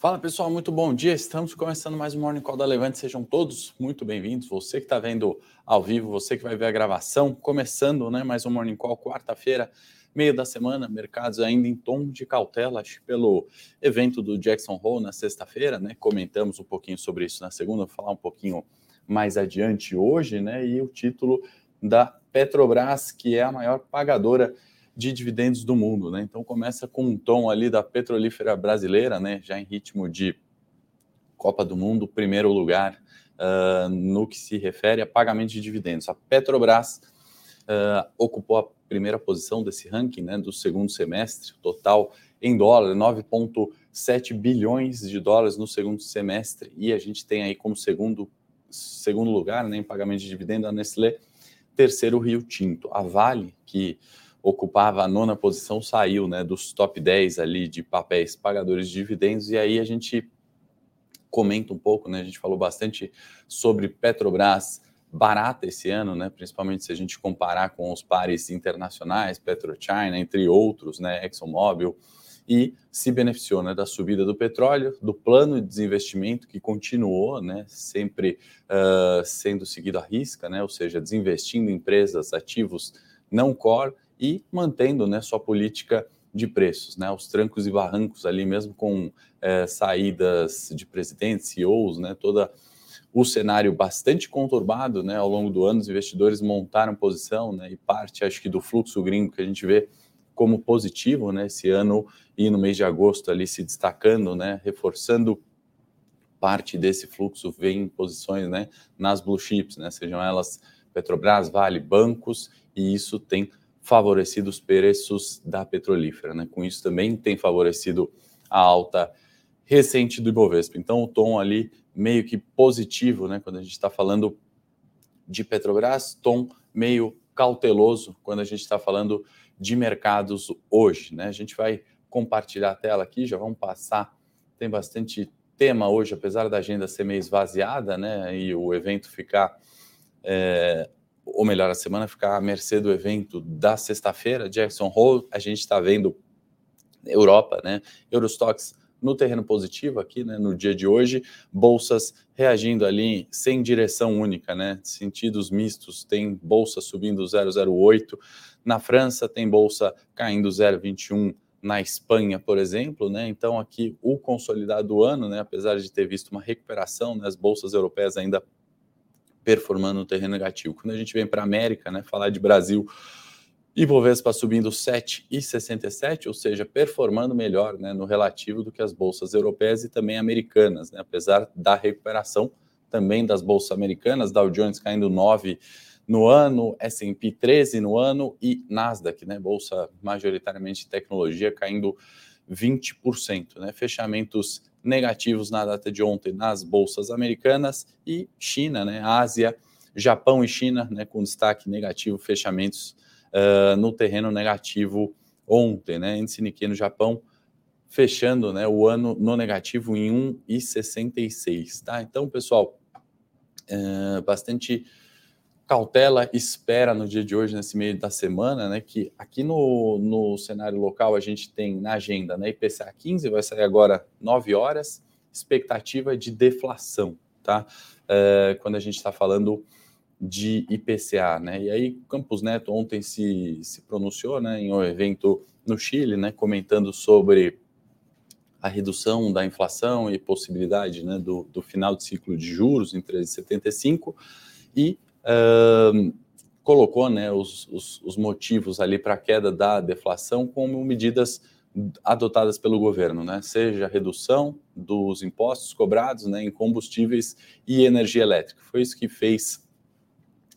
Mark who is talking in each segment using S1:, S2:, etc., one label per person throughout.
S1: Fala pessoal, muito bom dia. Estamos começando mais um Morning Call da Levante. Sejam todos muito bem-vindos. Você que está vendo ao vivo, você que vai ver a gravação, começando né, mais um Morning Call, quarta-feira, meio da semana, mercados ainda em tom de cautela, acho pelo evento do Jackson Hole na sexta-feira, né? Comentamos um pouquinho sobre isso na segunda, vou falar um pouquinho mais adiante hoje, né? E o título da Petrobras, que é a maior pagadora de dividendos do mundo, né? Então começa com um tom ali da petrolífera brasileira, né? Já em ritmo de Copa do Mundo, primeiro lugar uh, no que se refere a pagamento de dividendos. A Petrobras uh, ocupou a primeira posição desse ranking, né? Do segundo semestre, total em dólar, 9,7 bilhões de dólares no segundo semestre, e a gente tem aí como segundo segundo lugar, né, em pagamento de dividendo a Nestlé, terceiro Rio Tinto. A Vale, que ocupava a nona posição, saiu né, dos top 10 ali de papéis pagadores de dividendos, e aí a gente comenta um pouco, né? A gente falou bastante sobre Petrobras barata esse ano, né? Principalmente se a gente comparar com os pares internacionais, PetroChina, entre outros, né? ExxonMobil, e se beneficiou né, da subida do petróleo, do plano de desinvestimento que continuou, né, sempre uh, sendo seguido à risca, né, ou seja, desinvestindo em empresas, ativos não core e mantendo né, sua política de preços, né, os trancos e barrancos ali, mesmo com é, saídas de presidentes, CEOs, né, toda o cenário bastante conturbado, né, ao longo do ano, os investidores montaram posição, né, e parte, acho que, do fluxo gringo que a gente vê como positivo, né, esse ano e no mês de agosto ali se destacando, né, reforçando parte desse fluxo vem em posições, né, nas blue chips, né, sejam elas Petrobras, Vale, bancos, e isso tem favorecido os preços da petrolífera, né? Com isso também tem favorecido a alta recente do Ibovespa. Então o tom ali meio que positivo, né? Quando a gente está falando de Petrobras, tom meio cauteloso quando a gente está falando de mercados hoje, né? A gente vai compartilhar a tela aqui, já vamos passar. Tem bastante tema hoje, apesar da agenda ser meio esvaziada, né? E o evento ficar é, ou melhor, a semana ficar à mercê do evento da sexta-feira, Jackson Hole, a gente está vendo Europa, né? Eurostox no terreno positivo aqui, né? No dia de hoje, bolsas reagindo ali sem direção única, né? Sentidos mistos, tem bolsa subindo 0,08 na França, tem bolsa caindo 0,21 na Espanha, por exemplo, né? Então aqui o consolidado do ano, né? Apesar de ter visto uma recuperação, né? as bolsas europeias ainda performando no terreno negativo. Quando a gente vem para a América, né, falar de Brasil, Ibovespa subindo 7,67, ou seja, performando melhor né, no relativo do que as bolsas europeias e também americanas, né, apesar da recuperação também das bolsas americanas, Dow Jones caindo 9 no ano, S&P 13 no ano e Nasdaq, né, bolsa majoritariamente tecnologia, caindo 20%, né, fechamentos negativos na data de ontem nas bolsas americanas e China, né, Ásia, Japão e China, né, com destaque negativo, fechamentos uh, no terreno negativo ontem, né, índice Nikkei no Japão fechando, né, o ano no negativo em 1,66, tá? Então, pessoal, uh, bastante cautela, espera no dia de hoje, nesse meio da semana, né? Que aqui no, no cenário local a gente tem na agenda, né? IPCA 15 vai sair agora 9 horas, expectativa de deflação, tá? É, quando a gente está falando de IPCA, né? E aí Campos Neto ontem se, se pronunciou, né? Em um evento no Chile, né? Comentando sobre a redução da inflação e possibilidade, né? Do, do final de ciclo de juros em 13,75 e colocou né, os, os, os motivos ali para a queda da deflação como medidas adotadas pelo governo, né? seja redução dos impostos cobrados né, em combustíveis e energia elétrica. Foi isso que fez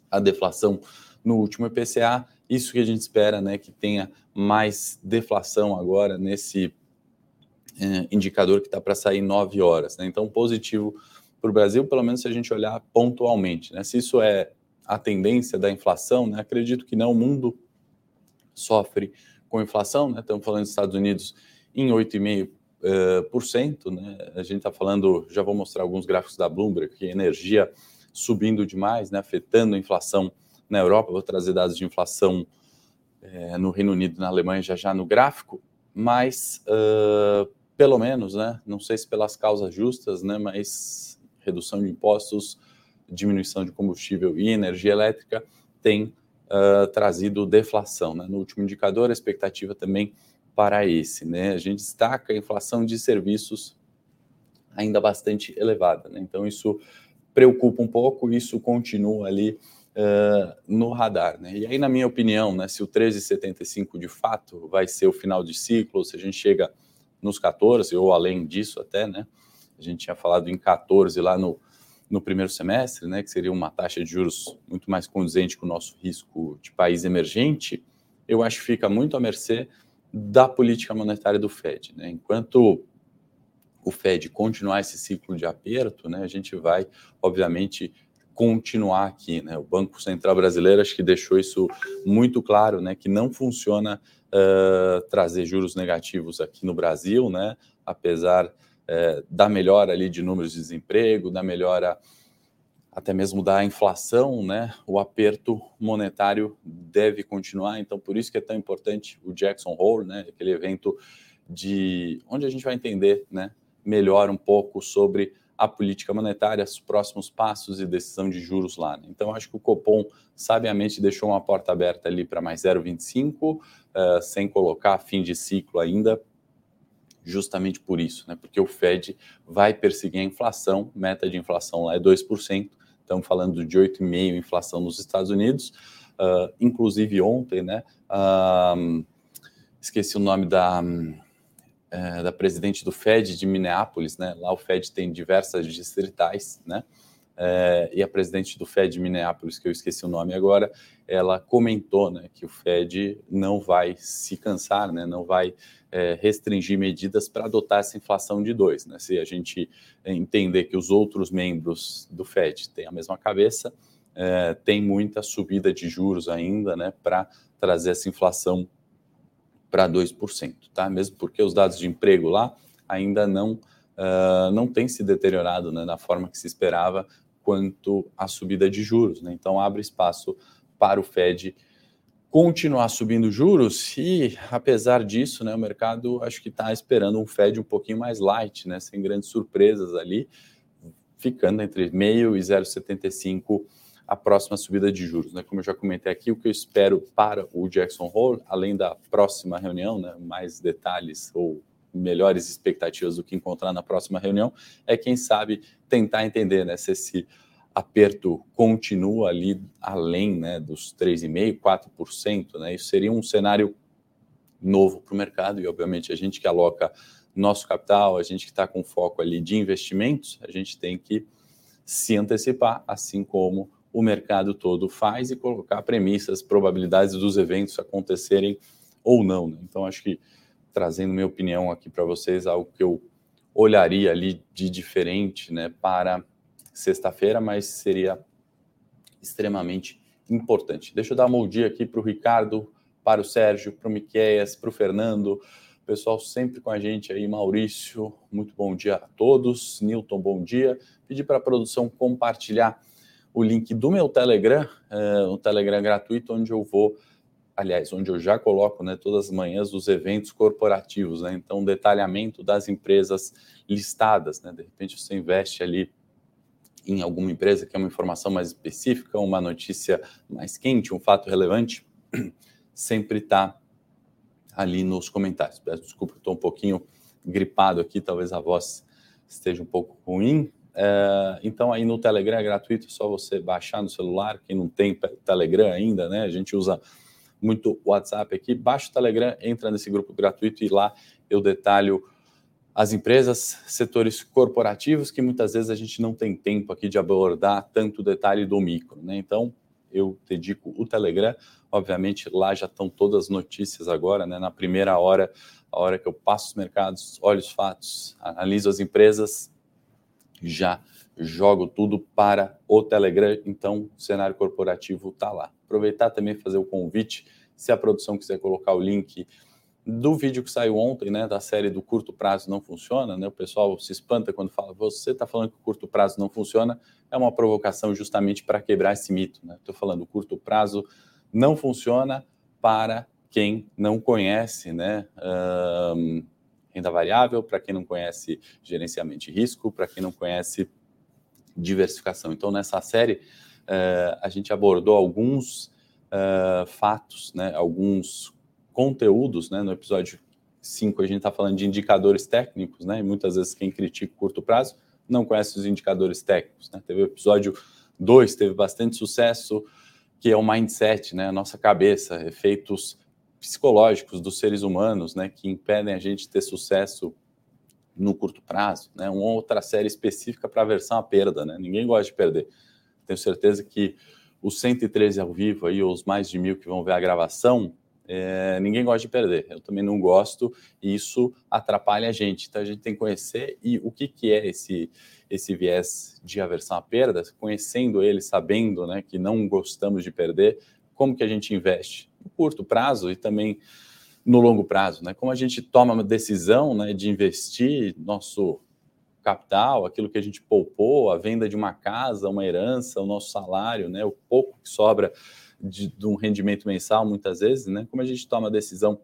S1: a deflação no último IPCA. Isso que a gente espera, né, que tenha mais deflação agora nesse é, indicador que está para sair nove horas. Né? Então, positivo para o Brasil, pelo menos se a gente olhar pontualmente. Né? Se isso é a tendência da inflação, né? acredito que não, o mundo sofre com inflação, né? estamos falando dos Estados Unidos em 8,5%, uh, né? a gente está falando, já vou mostrar alguns gráficos da Bloomberg, que energia subindo demais, né? afetando a inflação na Europa, vou trazer dados de inflação uh, no Reino Unido na Alemanha já já no gráfico, mas uh, pelo menos, né? Não sei se pelas causas justas, né? Mas redução de impostos, diminuição de combustível e energia elétrica tem uh, trazido deflação. Né? No último indicador, a expectativa também para esse. Né? A gente destaca a inflação de serviços ainda bastante elevada. Né? Então, isso preocupa um pouco, isso continua ali uh, no radar. Né? E aí, na minha opinião, né, se o 13,75 de fato vai ser o final de ciclo, se a gente chega nos 14, ou além disso até, né? A gente tinha falado em 14 lá no, no primeiro semestre, né, que seria uma taxa de juros muito mais condizente com o nosso risco de país emergente, eu acho que fica muito à mercê da política monetária do Fed. Né? Enquanto o Fed continuar esse ciclo de aperto, né, a gente vai, obviamente, continuar aqui. Né? O Banco Central Brasileiro acho que deixou isso muito claro, né, que não funciona uh, trazer juros negativos aqui no Brasil, né, apesar uh, da melhora ali de números de desemprego, da melhora até mesmo da inflação, né, o aperto monetário deve continuar. Então, por isso que é tão importante o Jackson Hole, né, aquele evento de onde a gente vai entender, né, melhor um pouco sobre a política monetária, os próximos passos e decisão de juros lá. Né? Então, acho que o Copom sabiamente deixou uma porta aberta ali para mais 0,25, uh, eh, sem colocar fim de ciclo ainda, justamente por isso, né? porque o Fed vai perseguir a inflação, meta de inflação lá é 2%, estamos falando de 8,5% inflação nos Estados Unidos, uh, inclusive ontem, né? Uh, esqueci o nome da, uh, da presidente do Fed de Minneapolis, né? Lá o Fed tem diversas distritais, né? É, e a presidente do Fed Minneapolis, que eu esqueci o nome agora, ela comentou né, que o Fed não vai se cansar, né, não vai é, restringir medidas para adotar essa inflação de dois. Né? Se a gente entender que os outros membros do Fed têm a mesma cabeça, é, tem muita subida de juros ainda né, para trazer essa inflação para 2%, tá? mesmo porque os dados de emprego lá ainda não, uh, não têm se deteriorado né, na forma que se esperava quanto à subida de juros. Né? Então, abre espaço para o Fed continuar subindo juros e, apesar disso, né, o mercado acho que está esperando um Fed um pouquinho mais light, né, sem grandes surpresas ali, ficando entre meio e 0,75 a próxima subida de juros. Né? Como eu já comentei aqui, o que eu espero para o Jackson Hole, além da próxima reunião, né, mais detalhes ou melhores expectativas do que encontrar na próxima reunião, é quem sabe tentar entender né, se esse aperto continua ali além né, dos 3,5%, 4%, né, isso seria um cenário novo para o mercado e, obviamente, a gente que aloca nosso capital, a gente que está com foco ali de investimentos, a gente tem que se antecipar, assim como o mercado todo faz e colocar premissas, probabilidades dos eventos acontecerem ou não. Né? Então, acho que trazendo minha opinião aqui para vocês, algo que eu olharia ali de diferente né, para sexta-feira, mas seria extremamente importante. Deixa eu dar uma bom dia aqui para o Ricardo, para o Sérgio, para o Miqueias, para o Fernando, pessoal sempre com a gente aí, Maurício, muito bom dia a todos, Newton, bom dia. Pedir para a produção compartilhar o link do meu Telegram, uh, um Telegram gratuito, onde eu vou aliás, onde eu já coloco né, todas as manhãs os eventos corporativos, né? Então, detalhamento das empresas listadas, né? De repente você investe ali em alguma empresa que é uma informação mais específica, uma notícia mais quente, um fato relevante, sempre está ali nos comentários. Peço desculpa, estou um pouquinho gripado aqui, talvez a voz esteja um pouco ruim. É, então, aí no Telegram é gratuito, é só você baixar no celular. Quem não tem Telegram ainda, né? A gente usa muito WhatsApp aqui. Baixa o Telegram, entra nesse grupo gratuito e lá eu detalho as empresas, setores corporativos que muitas vezes a gente não tem tempo aqui de abordar tanto detalhe do micro, né? Então, eu dedico o Telegram, obviamente lá já estão todas as notícias agora, né? Na primeira hora, a hora que eu passo os mercados, olho os fatos, analiso as empresas, já jogo tudo para o Telegram, então o cenário corporativo está lá. Aproveitar também fazer o convite, se a produção quiser colocar o link do vídeo que saiu ontem, né, da série do curto prazo não funciona, né, o pessoal se espanta quando fala, você está falando que o curto prazo não funciona, é uma provocação justamente para quebrar esse mito, né, estou falando, o curto prazo não funciona para quem não conhece, né, um, renda variável, para quem não conhece gerenciamento de risco, para quem não conhece diversificação. Então, nessa série, uh, a gente abordou alguns uh, fatos, né, alguns conteúdos. Né, no episódio 5, a gente está falando de indicadores técnicos, né, e muitas vezes quem critica o curto prazo não conhece os indicadores técnicos. Né? Teve o episódio 2, teve bastante sucesso, que é o mindset, né, a nossa cabeça, efeitos psicológicos dos seres humanos, né, que impedem a gente ter sucesso no curto prazo, né? Uma outra série específica para aversão à perda, né? Ninguém gosta de perder. Tenho certeza que os 113 ao vivo aí, ou os mais de mil que vão ver a gravação, é, ninguém gosta de perder. Eu também não gosto e isso atrapalha a gente. Então a gente tem que conhecer e o que, que é esse esse viés de aversão à perda, conhecendo ele, sabendo, né, que não gostamos de perder, como que a gente investe no curto prazo e também no longo prazo, né? Como a gente toma uma decisão, né, de investir nosso capital, aquilo que a gente poupou, a venda de uma casa, uma herança, o nosso salário, né, o pouco que sobra de, de um rendimento mensal, muitas vezes, né? Como a gente toma a decisão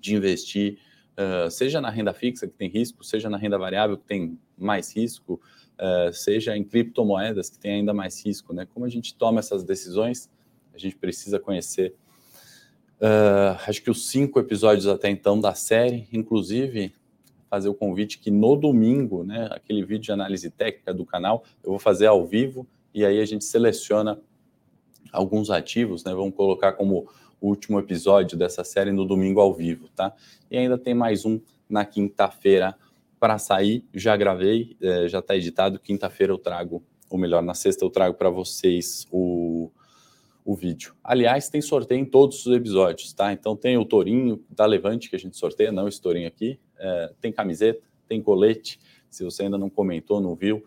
S1: de investir, uh, seja na renda fixa que tem risco, seja na renda variável que tem mais risco, uh, seja em criptomoedas que tem ainda mais risco, né? Como a gente toma essas decisões, a gente precisa conhecer Uh, acho que os cinco episódios até então da série, inclusive fazer o convite que no domingo, né, aquele vídeo de análise técnica do canal, eu vou fazer ao vivo e aí a gente seleciona alguns ativos, né, vamos colocar como o último episódio dessa série no domingo ao vivo, tá? E ainda tem mais um na quinta-feira para sair, já gravei, é, já está editado, quinta-feira eu trago, ou melhor, na sexta eu trago para vocês o o vídeo. Aliás, tem sorteio em todos os episódios, tá? Então tem o tourinho da Levante que a gente sorteia, não esse tourinho aqui. É, tem camiseta, tem colete. Se você ainda não comentou, não viu,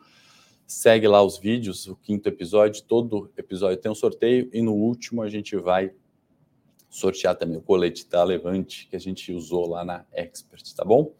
S1: segue lá os vídeos, o quinto episódio, todo episódio tem um sorteio e no último a gente vai sortear também o colete da Levante que a gente usou lá na Expert, tá bom?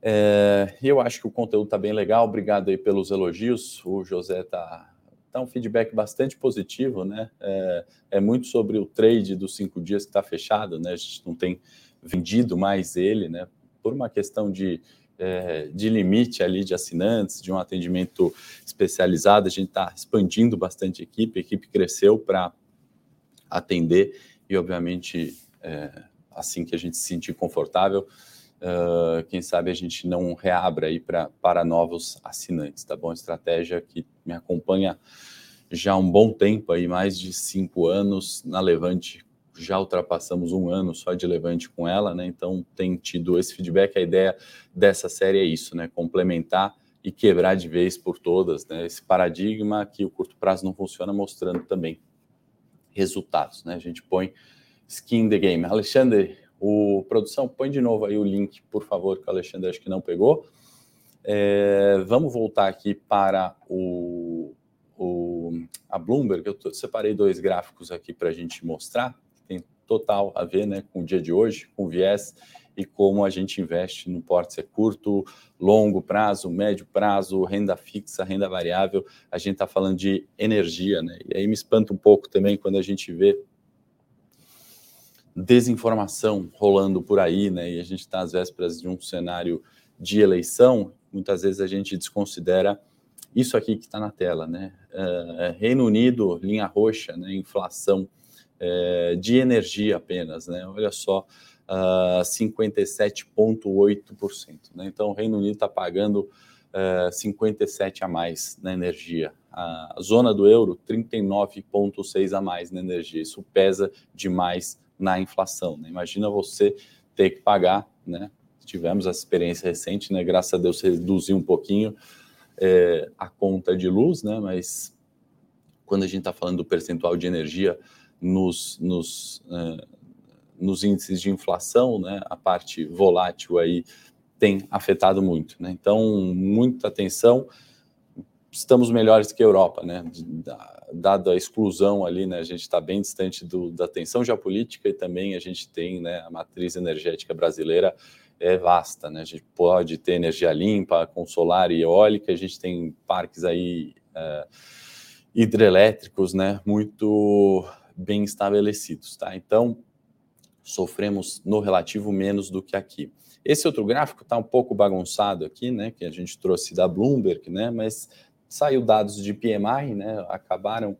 S1: É, eu acho que o conteúdo tá bem legal, obrigado aí pelos elogios. O José tá Está um feedback bastante positivo, né? É, é, muito sobre o trade dos cinco dias que está fechado, né? A gente não tem vendido mais ele, né? Por uma questão de, é, de limite ali de assinantes, de um atendimento especializado, a gente está expandindo bastante a equipe, a equipe cresceu para atender e, obviamente, é, assim que a gente se sentir confortável, Uh, quem sabe a gente não reabra aí pra, para novos assinantes, tá bom? Estratégia que me acompanha já há um bom tempo aí, mais de cinco anos na Levante, já ultrapassamos um ano só de Levante com ela, né? Então tem tido esse feedback. A ideia dessa série é isso, né? Complementar e quebrar de vez por todas, né? Esse paradigma que o curto prazo não funciona, mostrando também resultados, né? A gente põe skin in the game. Alexandre, o produção, põe de novo aí o link, por favor, que o Alexandre acho que não pegou. É, vamos voltar aqui para o, o a Bloomberg. Eu separei dois gráficos aqui para a gente mostrar, tem total a ver né, com o dia de hoje, com viés e como a gente investe no porte curto, longo prazo, médio prazo, renda fixa, renda variável. A gente está falando de energia, né? E aí me espanta um pouco também quando a gente vê desinformação rolando por aí, né? E a gente está às vésperas de um cenário de eleição, muitas vezes a gente desconsidera isso aqui que está na tela, né? Uh, Reino Unido, linha roxa, né? Inflação uh, de energia apenas, né? Olha só, uh, 57,8%. Né? Então, o Reino Unido está pagando uh, 57 a mais na energia. A zona do euro, 39,6 a mais na energia. Isso pesa demais na inflação. Né? Imagina você ter que pagar, né? Tivemos essa experiência recente, né? Graças a Deus reduziu um pouquinho é, a conta de luz, né? Mas quando a gente está falando do percentual de energia nos, nos, é, nos índices de inflação, né? A parte volátil aí tem afetado muito, né? Então, muita atenção estamos melhores que a Europa, né? Dada a exclusão ali, né? A gente está bem distante do, da tensão geopolítica e também a gente tem, né? A matriz energética brasileira é vasta, né? A gente pode ter energia limpa, com solar e eólica, a gente tem parques aí é, hidrelétricos, né? Muito bem estabelecidos, tá? Então, sofremos no relativo menos do que aqui. Esse outro gráfico está um pouco bagunçado aqui, né, que a gente trouxe da Bloomberg, né, mas saiu dados de PMI, né, acabaram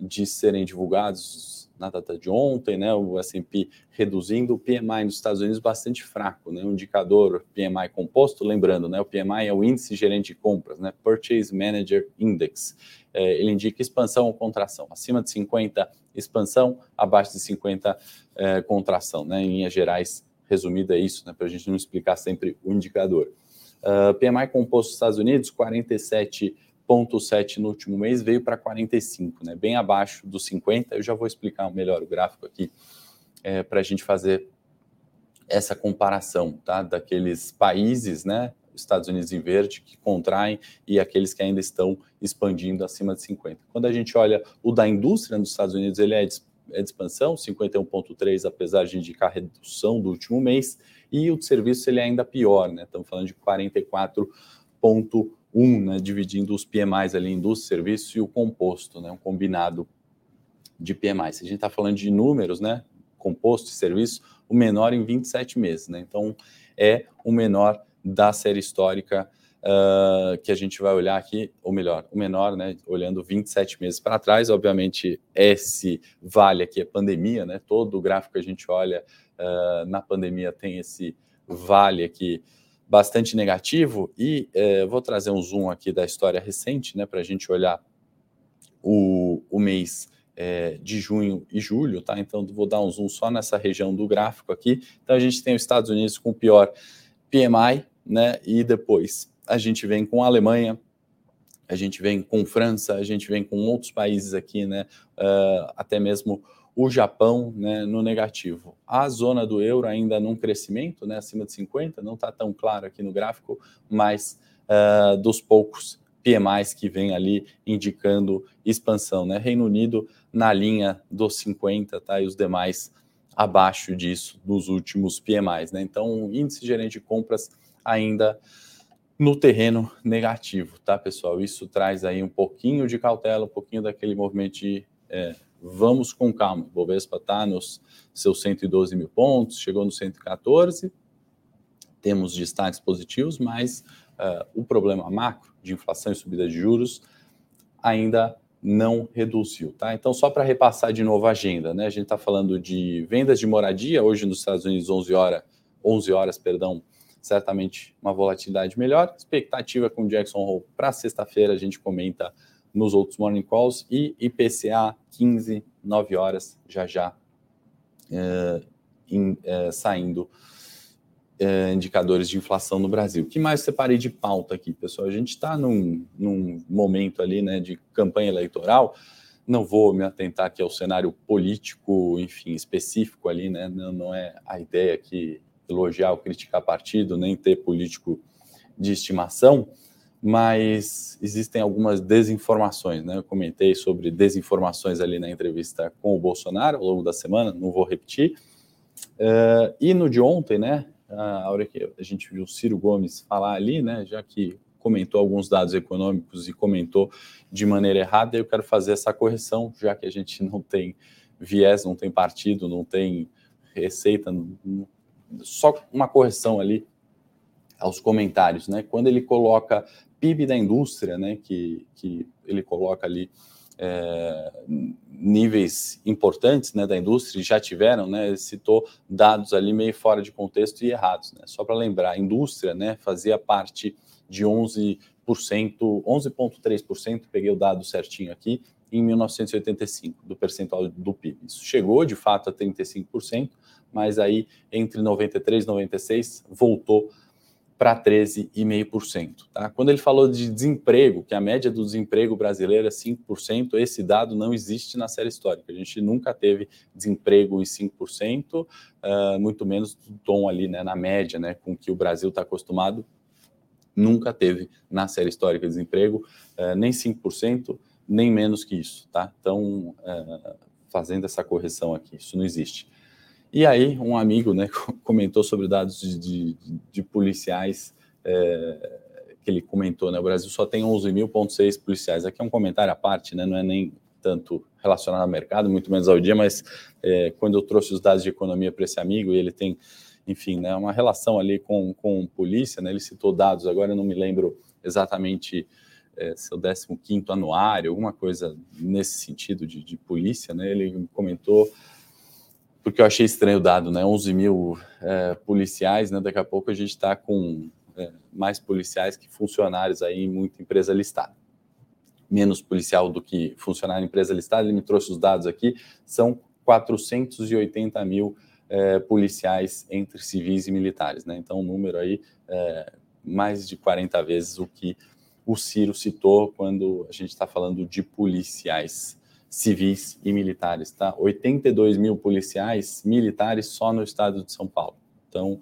S1: de serem divulgados na data de ontem, né, o S&P reduzindo o PMI nos Estados Unidos bastante fraco, né, um indicador PMI composto, lembrando, né, o PMI é o índice gerente de compras, né, Purchase Manager Index, é, ele indica expansão ou contração, acima de 50 expansão, abaixo de 50 é, contração, né, em linhas gerais, resumido é isso, né, para a gente não explicar sempre o indicador. Uh, PMI composto dos Estados Unidos, 47 0,7 no último mês, veio para 45, né? bem abaixo dos 50. Eu já vou explicar melhor o gráfico aqui é, para a gente fazer essa comparação tá? daqueles países, né? Estados Unidos em verde, que contraem, e aqueles que ainda estão expandindo acima de 50. Quando a gente olha o da indústria nos Estados Unidos, ele é de, é de expansão, 51,3, apesar de indicar redução do último mês, e o de serviço ele é ainda pior, né? Estamos falando de 44,1 um, né, dividindo os PMIs ali, indústria, serviço e o composto, né, um combinado de PMIs. Se a gente está falando de números, né, composto e serviço, o menor em 27 meses, né, então é o menor da série histórica uh, que a gente vai olhar aqui, ou melhor, o menor, né, olhando 27 meses para trás, obviamente esse vale aqui é pandemia, né, todo o gráfico que a gente olha uh, na pandemia tem esse vale aqui bastante negativo e é, vou trazer um zoom aqui da história recente, né, para a gente olhar o, o mês é, de junho e julho, tá? Então vou dar um zoom só nessa região do gráfico aqui. Então a gente tem os Estados Unidos com o pior PMI, né? E depois a gente vem com a Alemanha, a gente vem com França, a gente vem com outros países aqui, né? Uh, até mesmo o Japão né, no negativo. A zona do euro ainda num crescimento, né, acima de 50, não está tão claro aqui no gráfico, mas uh, dos poucos PMIs que vem ali indicando expansão. Né? Reino Unido na linha dos 50, tá? e os demais abaixo disso nos últimos PMIs. Né? Então, índice gerente de compras ainda no terreno negativo, tá, pessoal? Isso traz aí um pouquinho de cautela, um pouquinho daquele movimento de é, vamos com calma. O Bovespa está nos seus 112 mil pontos, chegou no 114. Temos destaques positivos, mas uh, o problema macro de inflação e subida de juros ainda não reduziu, tá? Então, só para repassar de novo a agenda, né? A gente está falando de vendas de moradia, hoje nos Estados Unidos, 11 horas, 11 horas, perdão, certamente uma volatilidade melhor. Expectativa com Jackson Hole para sexta-feira, a gente comenta nos outros morning calls e IPCA 15, 9 horas, já já in, é, saindo é, indicadores de inflação no Brasil. O que mais separei de pauta aqui, pessoal? A gente está num, num momento ali né, de campanha eleitoral. Não vou me atentar aqui ao cenário político, enfim, específico ali, né? Não, não é a ideia aqui elogiar ou criticar partido, nem ter político de estimação mas existem algumas desinformações, né? Eu comentei sobre desinformações ali na entrevista com o Bolsonaro ao longo da semana, não vou repetir. Uh, e no de ontem, né? A hora que a gente viu o Ciro Gomes falar ali, né? Já que comentou alguns dados econômicos e comentou de maneira errada, eu quero fazer essa correção, já que a gente não tem viés, não tem partido, não tem receita, só uma correção ali aos comentários, né? Quando ele coloca PIB da indústria, né, que, que ele coloca ali é, níveis importantes né, da indústria, já tiveram, né, ele citou dados ali meio fora de contexto e errados. Né? Só para lembrar, a indústria né, fazia parte de 11%, 11,3%, peguei o dado certinho aqui, em 1985, do percentual do PIB. Isso chegou, de fato, a 35%, mas aí, entre 93 e 96, voltou para 13,5%. Tá? Quando ele falou de desemprego, que a média do desemprego brasileiro é 5%, esse dado não existe na série histórica. A gente nunca teve desemprego em 5%, uh, ah, muito menos do tom ali, né, na média, né, com que o Brasil está acostumado. Nunca teve na série histórica de desemprego uh, nem 5%, nem menos que isso. Tá? Então, uh, fazendo essa correção aqui, isso não existe. E aí, um amigo né, comentou sobre dados de, de, de policiais, é, que ele comentou, né? O Brasil só tem 11.000,6 policiais. Aqui é um comentário à parte, né? Não é nem tanto relacionado ao mercado, muito menos ao dia, mas é, quando eu trouxe os dados de economia para esse amigo, e ele tem, enfim, né, uma relação ali com, com polícia, né, ele citou dados, agora eu não me lembro exatamente é, seu 15 anuário, alguma coisa nesse sentido de, de polícia, né, ele comentou porque eu achei estranho o dado, né? 11 mil é, policiais, né? Daqui a pouco a gente está com é, mais policiais que funcionários aí em muita empresa listada. Menos policial do que funcionário em empresa listada, ele me trouxe os dados aqui, são 480 mil é, policiais entre civis e militares, né? Então, um número aí é, mais de 40 vezes o que o Ciro citou quando a gente está falando de policiais civis e militares, tá? 82 mil policiais militares só no estado de São Paulo. Então,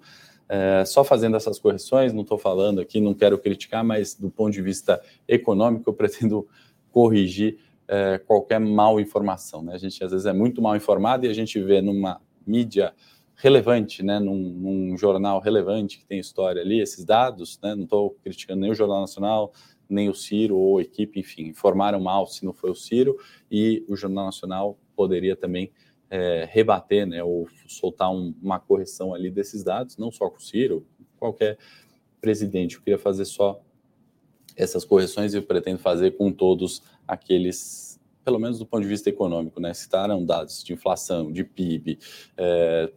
S1: é, só fazendo essas correções, não estou falando aqui, não quero criticar, mas do ponto de vista econômico, eu pretendo corrigir é, qualquer mal informação. Né? A gente às vezes é muito mal informado e a gente vê numa mídia relevante, né, num, num jornal relevante que tem história ali, esses dados, né, não estou criticando nem o Jornal Nacional, nem o Ciro ou a equipe, enfim, informaram mal se não foi o Ciro, e o Jornal Nacional poderia também é, rebater, né, ou soltar um, uma correção ali desses dados, não só com o Ciro, qualquer presidente. Eu queria fazer só essas correções e eu pretendo fazer com todos aqueles, pelo menos do ponto de vista econômico, né, citaram dados de inflação, de PIB, é,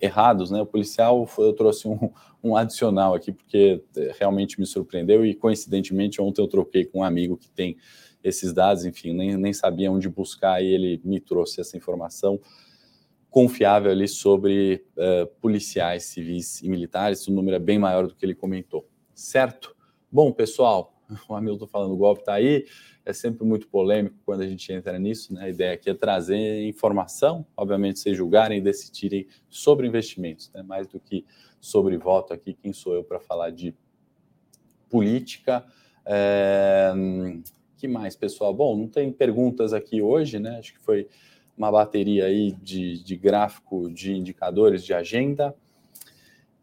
S1: errados, né? O policial eu trouxe um, um adicional aqui porque é, realmente me surpreendeu e coincidentemente ontem eu troquei com um amigo que tem esses dados, enfim, nem, nem sabia onde buscar e ele me trouxe essa informação confiável ali sobre uh, policiais civis e militares, o número é bem maior do que ele comentou, certo? Bom, pessoal, o Hamilton falando, golpe está aí, é sempre muito polêmico quando a gente entra nisso, né? A ideia aqui é trazer informação, obviamente vocês julgarem e decidirem sobre investimentos, né? Mais do que sobre voto aqui, quem sou eu para falar de política? É... Que mais, pessoal? Bom, não tem perguntas aqui hoje, né? Acho que foi uma bateria aí de, de gráfico de indicadores de agenda.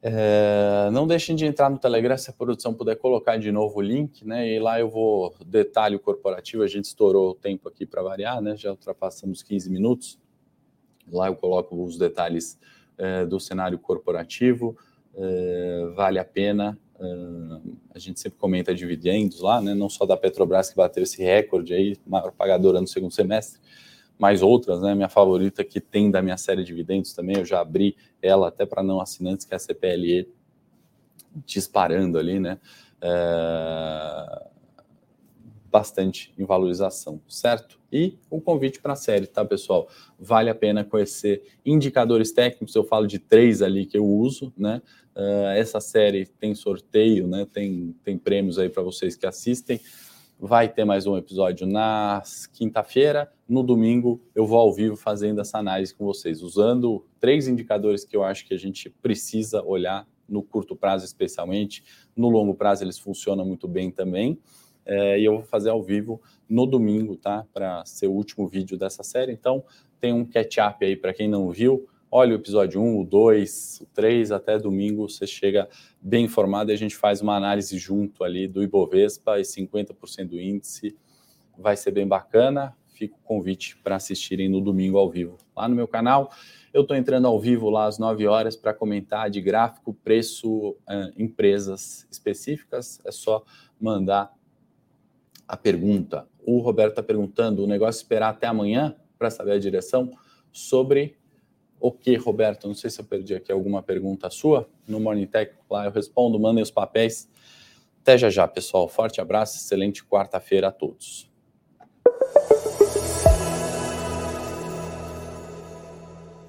S1: É, não deixem de entrar no Telegram se a produção puder colocar de novo o link, né? E lá eu vou detalhe corporativo. A gente estourou o tempo aqui para variar, né? Já ultrapassamos 15 minutos. Lá eu coloco os detalhes é, do cenário corporativo. É, vale a pena. É, a gente sempre comenta dividendos lá, né? Não só da Petrobras que bateu esse recorde aí, maior pagadora no segundo semestre mais outras, né? Minha favorita que tem da minha série de dividendos também, eu já abri ela até para não assinantes, que é a CPLE disparando ali, né? É... Bastante em valorização, certo? E um convite para a série, tá, pessoal? Vale a pena conhecer indicadores técnicos, eu falo de três ali que eu uso, né? Uh, essa série tem sorteio, né? Tem, tem prêmios aí para vocês que assistem. Vai ter mais um episódio na quinta-feira. No domingo, eu vou ao vivo fazendo essa análise com vocês, usando três indicadores que eu acho que a gente precisa olhar no curto prazo, especialmente. No longo prazo, eles funcionam muito bem também. É, e eu vou fazer ao vivo no domingo, tá? Para ser o último vídeo dessa série. Então, tem um catch-up aí para quem não viu olha o episódio 1, o 2, o 3, até domingo você chega bem informado e a gente faz uma análise junto ali do Ibovespa e 50% do índice. Vai ser bem bacana. Fica o convite para assistirem no domingo ao vivo lá no meu canal. Eu estou entrando ao vivo lá às 9 horas para comentar de gráfico, preço, uh, empresas específicas. É só mandar a pergunta. O Roberto está perguntando: o negócio esperar até amanhã para saber a direção sobre o que, Roberto? Não sei se eu perdi aqui alguma pergunta sua. No Morning Tech, lá eu respondo, mandem os papéis. Até já já, pessoal. Forte abraço, excelente quarta-feira a todos.